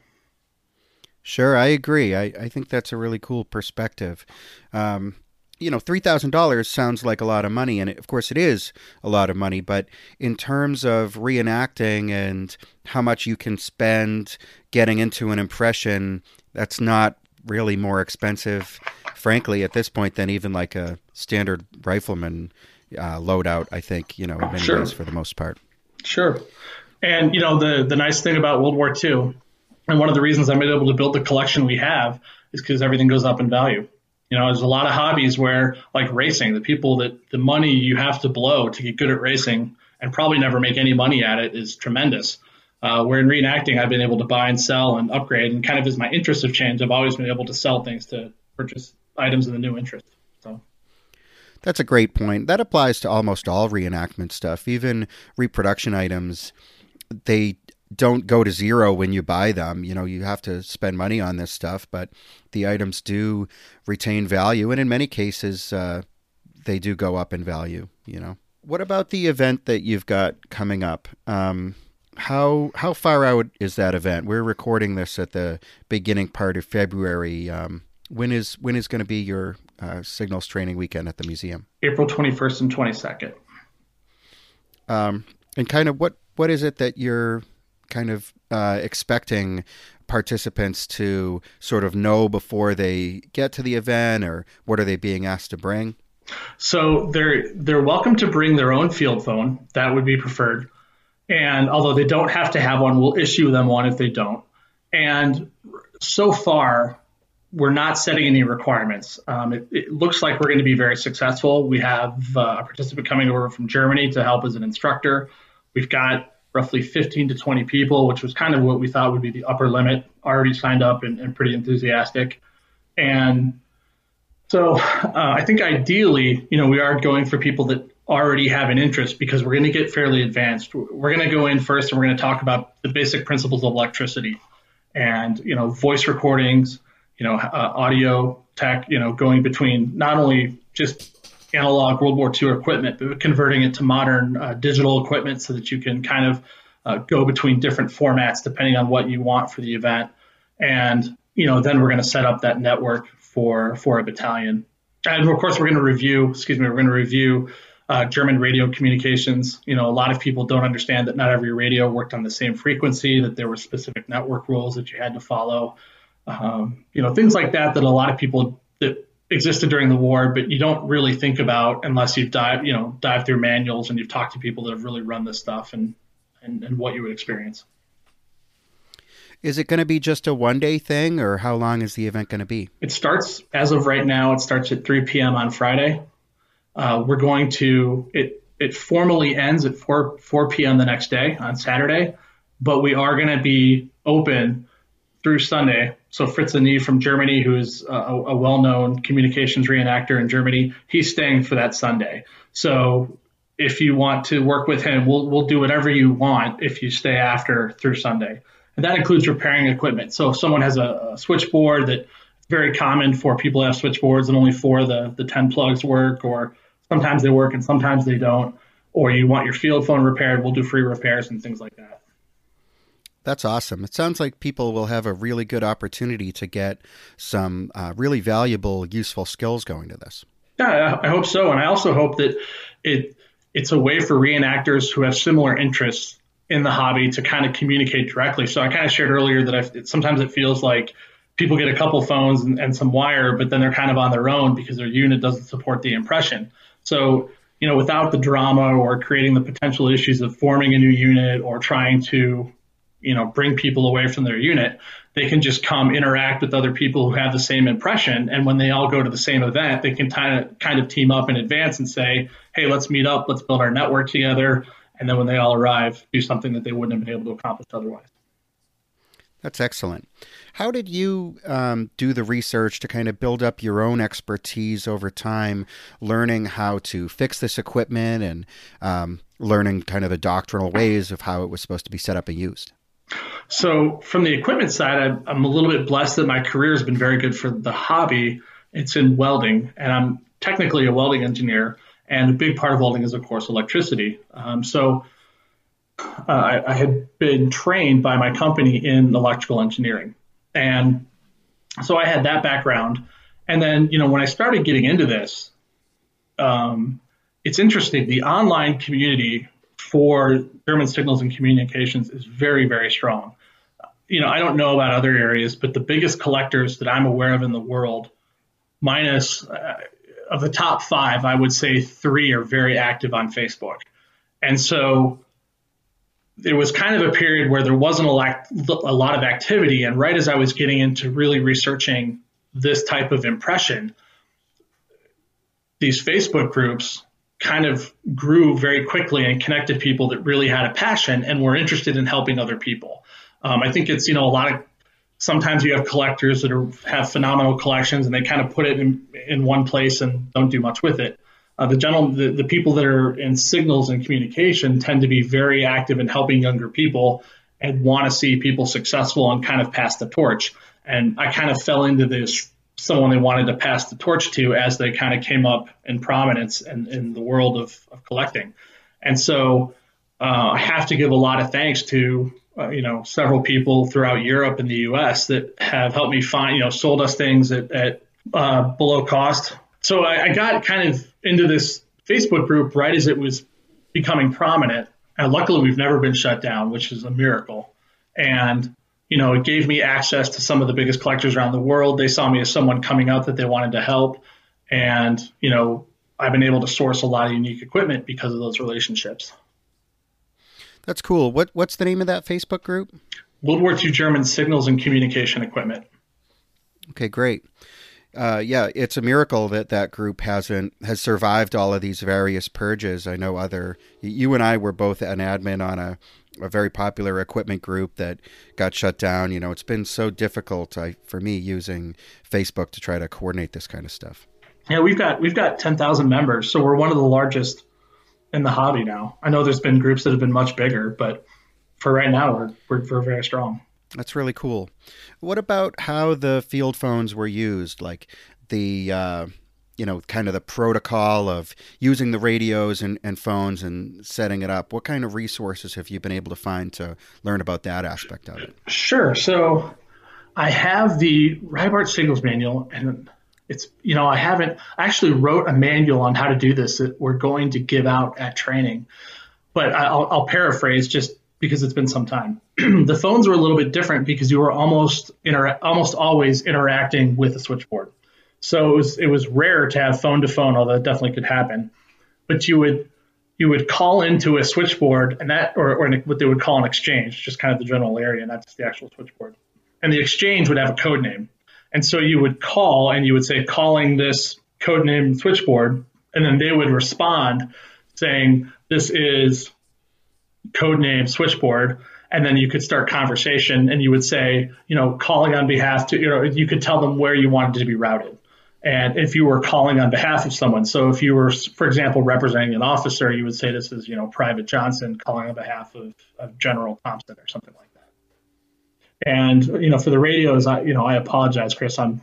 Sure, I agree. I, I think that's a really cool perspective. Um, you know, $3,000 sounds like a lot of money, and of course it is a lot of money, but in terms of reenacting and how much you can spend getting into an impression, that's not really more expensive, frankly, at this point than even like a standard rifleman uh, loadout, I think, you know, in many sure. ways for the most part. Sure. And, you know, the, the nice thing about World War II, and one of the reasons I'm able to build the collection we have, is because everything goes up in value. You know, there's a lot of hobbies where, like racing, the people that the money you have to blow to get good at racing and probably never make any money at it is tremendous. Uh, where in reenacting, I've been able to buy and sell and upgrade, and kind of as my interests have changed, I've always been able to sell things to purchase items in the new interest. So. That's a great point. That applies to almost all reenactment stuff, even reproduction items. They don't go to zero when you buy them. You know, you have to spend money on this stuff, but the items do retain value, and in many cases, uh, they do go up in value. You know, what about the event that you've got coming up? Um, how how far out is that event? We're recording this at the beginning part of February. Um, when is when is going to be your uh, signals training weekend at the museum? April twenty first and twenty second. Um, and kind of what what is it that you're kind of uh, expecting participants to sort of know before they get to the event, or what are they being asked to bring? So they're they're welcome to bring their own field phone. That would be preferred. And although they don't have to have one, we'll issue them one if they don't. And so far, we're not setting any requirements. Um, it, it, looks like we're going to be very successful. We have uh, a participant coming over from Germany to help as an instructor. We've got roughly 15 to 20 people, which was kind of what we thought would be the upper limit, already signed up and, and pretty enthusiastic. And so uh, I think ideally, you know, we are going for people that already have an interest because we're going to get fairly advanced. We're going to go in first and we're going to talk about the basic principles of electricity and, you know, voice recordings, you know, uh, audio tech, you know, going between not only just analog World War II equipment, but converting it to modern uh, digital equipment so that you can kind of uh, go between different formats depending on what you want for the event. And you know, then we're going to set up that network for for a battalion. And of course, we're going to review. Excuse me, we're going to review uh, German radio communications. You know, a lot of people don't understand that not every radio worked on the same frequency. That there were specific network rules that you had to follow. Um, you know, things like that that a lot of people existed during the war, but you don't really think about unless you've dive, you know, dive through manuals and you've talked to people that have really run this stuff and, and, and what you would experience. Is it going to be just a one day thing or how long is the event going to be? It starts, as of right now, it starts at 3 p.m. on Friday. Uh, we're going to, it, it formally ends at 4, 4 p.m. the next day on Saturday, but we are going to be open through Sunday. So Fritz Anie from Germany, who is a, a well-known communications reenactor in Germany, he's staying for that Sunday. So if you want to work with him, we'll we'll do whatever you want if you stay after through Sunday, and that includes repairing equipment. So if someone has a, a switchboard that very common for people to have switchboards and only four of the the ten plugs work, or sometimes they work and sometimes they don't, or you want your field phone repaired, we'll do free repairs and things like that. That's awesome. It sounds like people will have a really good opportunity to get some uh, really valuable, useful skills going to this. Yeah, I hope so, and I also hope that it it's a way for reenactors who have similar interests in the hobby to kind of communicate directly. So I kind of shared earlier that I, sometimes it feels like people get a couple phones and, and some wire, but then they're kind of on their own because their unit doesn't support the impression. So you know, without the drama or creating the potential issues of forming a new unit or trying to, you know, bring people away from their unit, they can just come interact with other people who have the same impression. And when they all go to the same event, they can kind of kind of team up in advance and say, hey, let's meet up, let's build our network together. And then when they all arrive, do something that they wouldn't have been able to accomplish otherwise. That's excellent. How did you um, do the research to kind of build up your own expertise over time, learning how to fix this equipment and um, learning kind of the doctrinal ways of how it was supposed to be set up and used? So, from the equipment side, I'm a little bit blessed that my career has been very good for the hobby. It's in welding, and I'm technically a welding engineer. And a big part of welding is, of course, electricity. Um, so, uh, I, I, had been trained by my company in electrical engineering. And so I had that background. And then, you know, when I started getting into this, um, it's interesting. The online community for German signals and communications is very, very strong. You know, I don't know about other areas, but the biggest collectors that I'm aware of in the world, minus uh, of the top five, I would say three are very active on Facebook. And so there was kind of a period where there wasn't a a lot of activity. And right as I was getting into really researching this type of impression, these Facebook groups kind of grew very quickly and connected people that really had a passion and were interested in helping other people. Um, I think it's, you know, a lot of sometimes you have collectors that are, have phenomenal collections and they kind of put it in, in one place and don't do much with it. Uh, the general, the, the people that are in signals and communication tend to be very active in helping younger people and want to see people successful and kind of pass the torch. And I kind of fell into this someone they wanted to pass the torch to as they kind of came up in prominence in, in the world of, of collecting. And so uh, I have to give a lot of thanks to uh, you know several people throughout Europe and the U.S. that have helped me find you know sold us things at, at uh, below cost. So I, I, got kind of into this Facebook group right as it was becoming prominent, and luckily we've never been shut down, which is a miracle. And you know, it gave me access to some of the biggest collectors around the world. They saw me as someone coming out that they wanted to help. And, you know, I've been able to source a lot of unique equipment because of those relationships. That's cool. What what's the name of that Facebook group? World War II German Signals and Communication Equipment. Okay, great. Uh, yeah, it's a miracle that that group hasn't has survived all of these various purges. I know other you and I were both an admin on a a very popular equipment group that got shut down. You know, it's been so difficult I, for me using Facebook to try to coordinate this kind of stuff. Yeah, we've got we've got ten thousand members, so we're one of the largest in the hobby now. I know there's been groups that have been much bigger, but for right now, we're we're, we're very strong. That's really cool. What about how the field phones were used? Like the uh, you know, kind of the protocol of using the radios and, and phones and setting it up. What kind of resources have you been able to find to learn about that aspect of it? Sure. So I have the Reibert Signals manual, and it's, you know, I haven't I actually wrote a manual on how to do this that we're going to give out at training. But I'll, I'll paraphrase just because it's been some time. the phones were a little bit different because you were almost inter- almost always interacting with the switchboard. So it was it was rare to have phone to phone, although it definitely could happen. But you would you would call into a switchboard and that or, or what they would call an exchange, just kind of the general area, not just the actual switchboard. And the exchange would have a code name. And so you would call and you would say calling this code name switchboard, and then they would respond saying this is code name switchboard and then you could start conversation and you would say you know calling on behalf to you know you could tell them where you wanted to be routed and if you were calling on behalf of someone, so if you were, for example, representing an officer, you would say this is, you know, Private Johnson calling on behalf of, of General Thompson or something like that. And you know, for the radios, I, you know, I apologize, Chris. I'm,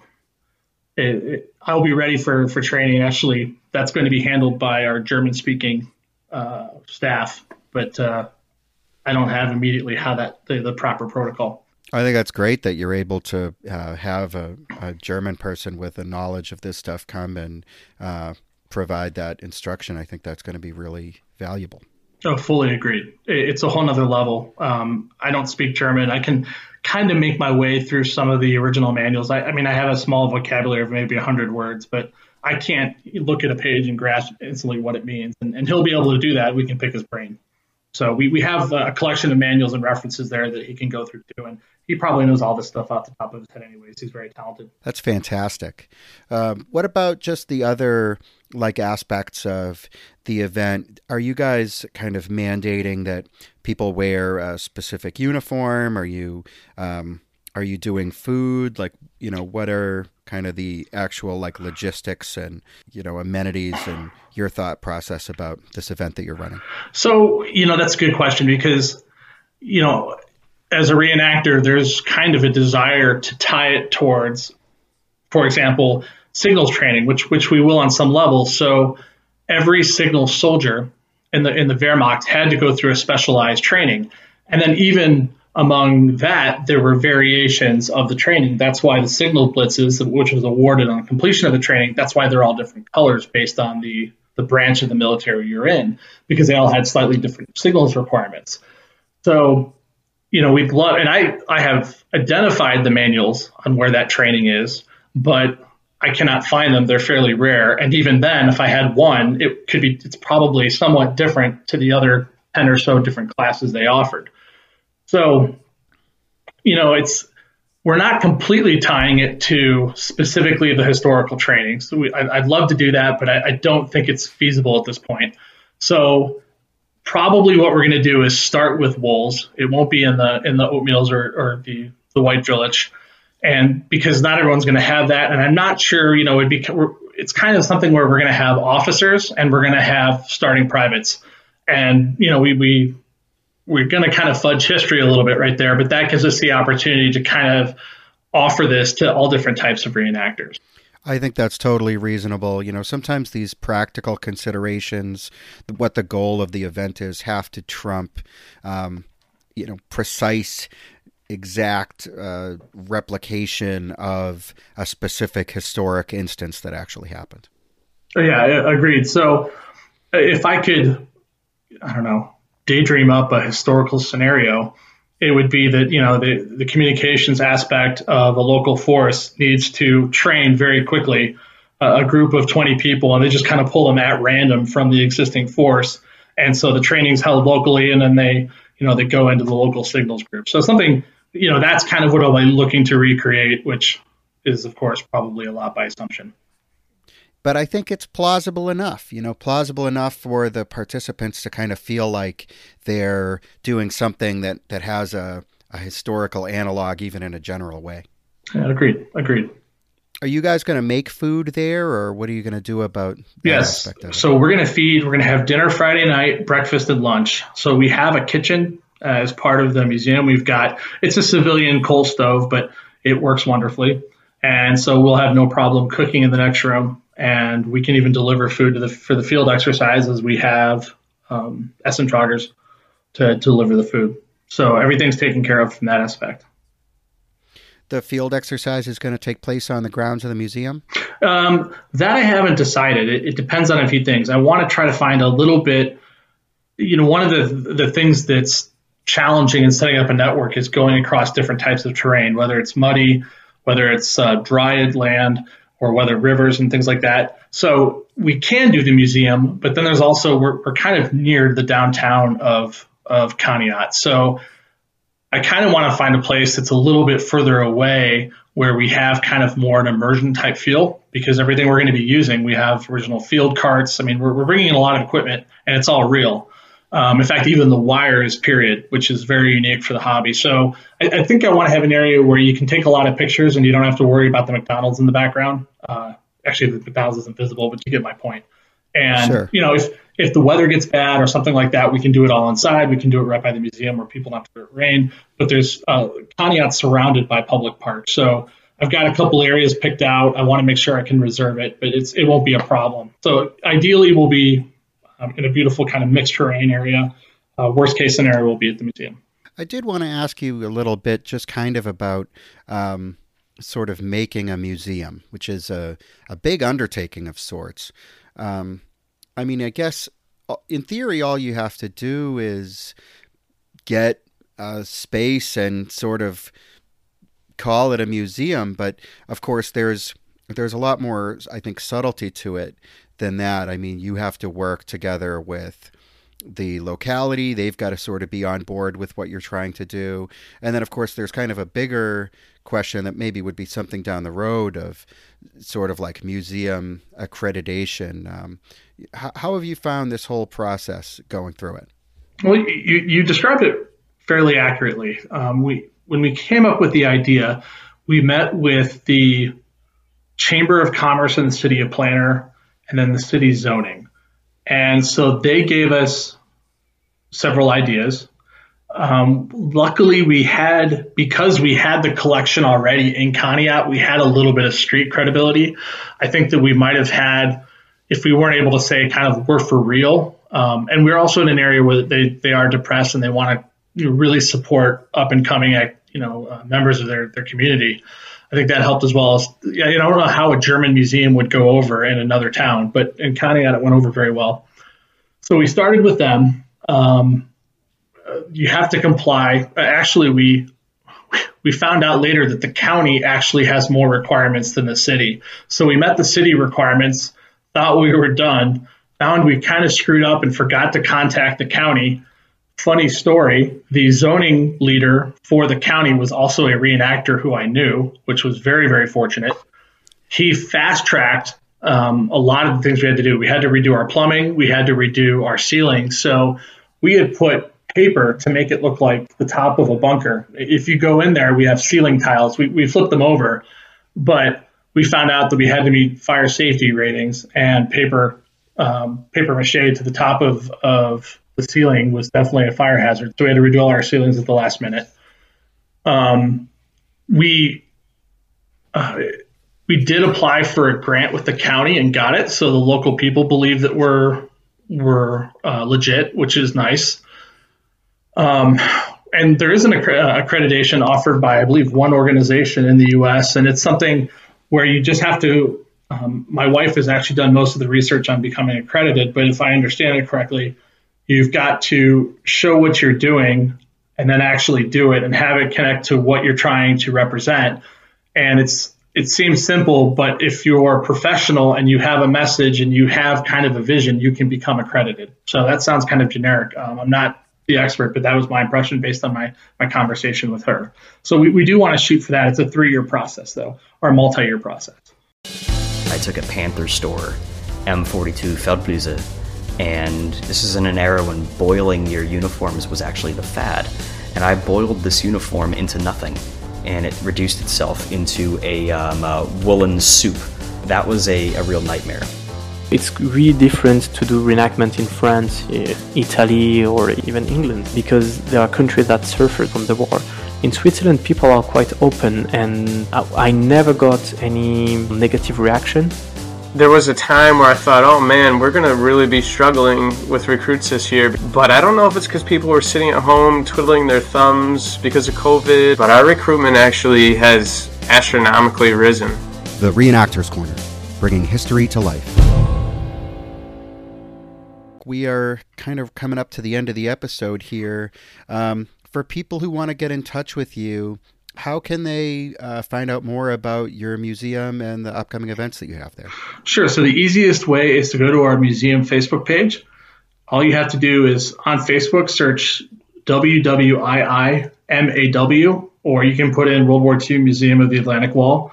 it, it, I'll be ready for for training. Actually, that's going to be handled by our German-speaking uh, staff, but uh, I don't have immediately how that the, the proper protocol. I think that's great that you're able to uh, have a, a, German person with a knowledge of this stuff come and uh, provide that instruction. I think that's going to be really valuable. Oh, fully agreed. It's a whole nother level. Um, I don't speak German. I can kind of make my way through some of the original manuals. I, I mean, I have a small vocabulary of maybe 100 words, but I can't look at a page and grasp instantly what it means. And, and he'll be able to do that. We can pick his brain. So we, we have a collection of manuals and references there that he can go through too. And he probably knows all this stuff off the top of his head anyways. He's very talented. That's fantastic. Um, what about just the other like aspects of the event? Are you guys kind of mandating that people wear a specific uniform? Are you um, are you doing food? Like, you know, what are kind of the actual like logistics and you know amenities and your thought process about this event that you're running? So, you know, that's a good question because, you know, as a reenactor, there's kind of a desire to tie it towards, for example, signals training, which which we will on some level. So every signal soldier in the in the Wehrmacht had to go through a specialized training, and then even among that, there were variations of the training. That's why the signal blitzes, which was awarded on completion of the training, that's why they're all different colors based on the the branch of the military you're in, because they all had slightly different signals requirements. So, you know, we'd love, and I I have identified the manuals on where that training is, but I cannot find them. They're fairly rare. And even then, if I had one, it could be, it's probably somewhat different to the other 10 or so different classes they offered. So, you know, it's, we're not completely tying it to specifically the historical training. So we, I, would love to do that, but I, I don't think it's feasible at this point. So probably what we're going to do is start with wools. It won't be in the in the oatmeals or, or the the white drillich and because not everyone's going to have that and i'm not sure you know it'd be it's kind of something where we're going to have officers and we're going to have starting privates. And you know we we we're going to kind of fudge history a little bit right there but that gives us the opportunity to kind of offer this to all different types of reenactors I think that's totally reasonable. You know, sometimes these practical considerations, what the goal of the event is, have to trump, um, you know, precise exact uh, replication of a specific historic instance that actually happened. Yeah, agreed. So if I could, I don't know, daydream up a historical scenario, it would be that you know the, the communications aspect of a local force needs to train very quickly uh, a group of 20 people and they just kind of pull them at random from the existing force and so the training's held locally and then they you know they go into the local signals group so something you know, that's kind of what I'm looking to recreate, which is, of course, probably a lot by assumption. But I think it's plausible enough, you know, plausible enough for the participants to kind of feel like they're doing something that, that has a, a historical analog, even in a general way. Yeah, agreed. Agreed. Are you guys going to make food there, or what are you going to do about? yes. So we're going to feed. We're going to have dinner Friday night, breakfast, and lunch. So we have a kitchen uh, as part of the museum. We've got it's a civilian coal stove, but it works wonderfully, and so we'll have no problem cooking in the next room. And we can even deliver food to the for the field exercises. We have um, Essentragers to, to deliver the food, so everything's taken care of from that aspect the field exercise is going to take place on the grounds of the museum? Um, that I haven't decided. It, it, depends on a few things. I want to try to find a little bit. You know, one of the the things that's challenging in setting up a network is going across different types of terrain, whether it's muddy, whether it's uh, dry land, or whether rivers and things like that. So we can do the museum, but then there's also we're, we're kind of near the downtown of of Conneaut. So I kind of want to find a place that's a little bit further away where we have kind of more an immersion type feel because everything we're going to be using, we have original field carts. I mean, we're, we're bringing in a lot of equipment and it's all real. Um, in fact, even the wires, period, which is very unique for the hobby. So I, I, think I want to have an area where you can take a lot of pictures and you don't have to worry about the McDonald's in the background. Uh, actually, the McDonald's isn't visible, but you get my point. And sure. you know, if if the weather gets bad or something like that, we can do it all inside. We can do it right by the museum where people don't have to it rain. But there's uh, Conneaut's surrounded by public parks, so I've got a couple areas picked out. I want to make sure I can reserve it, but it's it won't be a problem. So ideally, we'll be um, in a beautiful kind of mixed terrain area. Uh, worst case scenario will be at the museum. I did want to ask you a little bit, just kind of about um, sort of making a museum, which is a, a big undertaking of sorts. Um, I mean, I guess uh, in theory, all you have to do is get a space and sort of call it a museum. But of course, there's there's a lot more, I think, subtlety to it than that. I mean, you have to work together with the locality. They've got to sort of be on board with what you're trying to do. And then, of course, there's kind of a bigger question that maybe would be something down the road of sort of like museum accreditation. Um, how, how, have you found this whole process going through it? Well, you, you described it fairly accurately. Um, we when we came up with the idea, we met with the Chamber of Commerce and the City of Planner, and then the city zoning. And so they gave us several ideas. Um, luckily, we had, because we had the collection already in Conneaut, we had a little bit of street credibility. I think that we might have had, if we weren't able to say kind of we're for real. Um, and we're also in an area where they, they are depressed and they want to really support up and coming, you know, uh, members of their, their community. I think that helped as well as, I don't know how a German museum would go over in another town, but in Conneaut, it went over very well. So we started with them. Um, you have to comply. Actually, we we found out later that the county actually has more requirements than the city. So we met the city requirements, thought we were done, found we kind of screwed up and forgot to contact the county. Funny story, the zoning leader for the county was also a reenactor who I knew, which was very, very fortunate. He fast tracked um, a lot of the things we had to do. We had to redo our plumbing, we had to redo our ceiling. So we had put paper to make it look like the top of a bunker. If you go in there, we have ceiling tiles. We, we flipped them over, but we found out that we had to meet fire safety ratings and paper um, paper mache to the top of, of the ceiling was definitely a fire hazard. So we had to redo all our ceilings at the last minute. Um, we uh, we did apply for a grant with the county and got it. So the local people believe that we're we're uh, legit, which is nice. Um, and there is an accre- accreditation offered by, I believe, one organization in the U.S. And it's something where you just have to. Um, my wife has actually done most of the research on becoming accredited, but if I understand it correctly, you've got to show what you're doing and then actually do it and have it connect to what you're trying to represent. And it's it seems simple, but if you're professional and you have a message and you have kind of a vision, you can become accredited. So that sounds kind of generic. Um, I'm not the expert, but that was my impression based on my, my conversation with her. So we, we do want to shoot for that. It's a three year process, though, or a multi year process. I took a Panther store, M42 Feldbluse, and this is in an era when boiling your uniforms was actually the fad. And I boiled this uniform into nothing and it reduced itself into a, um, a woolen soup. That was a, a real nightmare. It's really different to do reenactment in France, Italy, or even England because there are countries that suffered from the war. In Switzerland, people are quite open, and I never got any negative reaction there was a time where I thought, oh man, we're going to really be struggling with recruits this year. But I don't know if it's because people were sitting at home twiddling their thumbs because of COVID. But our recruitment actually has astronomically risen. The Reenactors Corner, bringing history to life. We are kind of coming up to the end of the episode here. Um, for people who want to get in touch with you, how can they uh, find out more about your museum and the upcoming events that you have there? Sure. So the easiest way is to go to our museum Facebook page. All you have to do is on Facebook search WWIIMAW, or you can put in World War II Museum of the Atlantic Wall,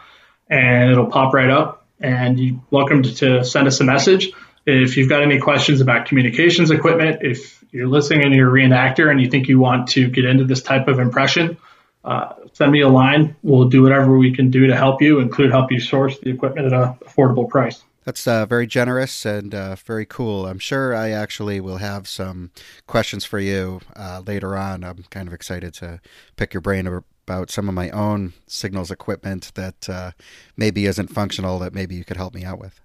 and it'll pop right up. And you're welcome to, send us a message. If you've got any questions about communications equipment, if you're listening and you're a reenactor and you think you want to get into this type of impression, uh, send me a line. We'll do whatever we can do to help you, include help you source the equipment at an affordable price. That's uh, very generous and uh, very cool. I'm sure I actually will have some questions for you uh, later on. I'm kind of excited to pick your brain about some of my own signals equipment that uh, maybe isn't functional that maybe you could help me out with.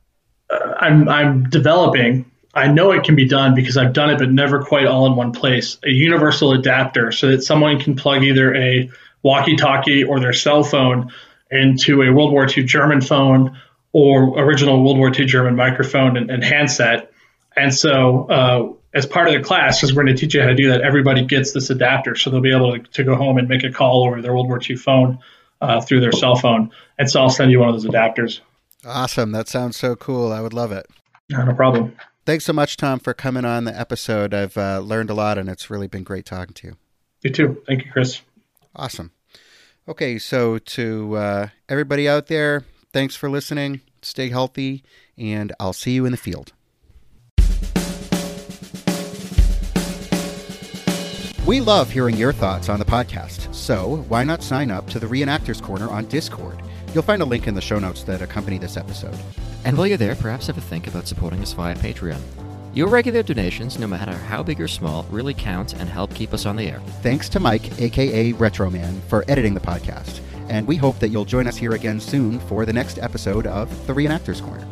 Uh, I'm, I'm developing I know it can be done because I've done it, but never quite all in one place. A universal adapter so that someone can plug either a walkie-talkie or their cell phone into a World War II German phone or original World War II German microphone and, and handset. And so, uh, as part of the class, because we're going to teach you how to do that, everybody gets this adapter, so they'll be able to, to go home and make a call over their World War II phone uh, through their cell phone. And so, I'll send you one of those adapters. Awesome. That sounds so cool. I would love it. no problem. Thanks so much, Tom, for coming on the episode. I've uh, learned a lot, and it's really been great talking to you. You too. Thank you, Chris. Awesome. Okay, so to uh, everybody out there, thanks for listening. Stay healthy, and I'll see you in the field. We love hearing your thoughts on the podcast, so why not sign up to the Reenactors Corner on Discord? You'll find a link in the show notes that accompany this episode. And while you're there, perhaps have a think about supporting us via Patreon. Your regular donations, no matter how big or small, really count and help keep us on the air. Thanks to Mike, aka Retroman, for editing the podcast, and we hope that you'll join us here again soon for the next episode of the Reenactors Corner.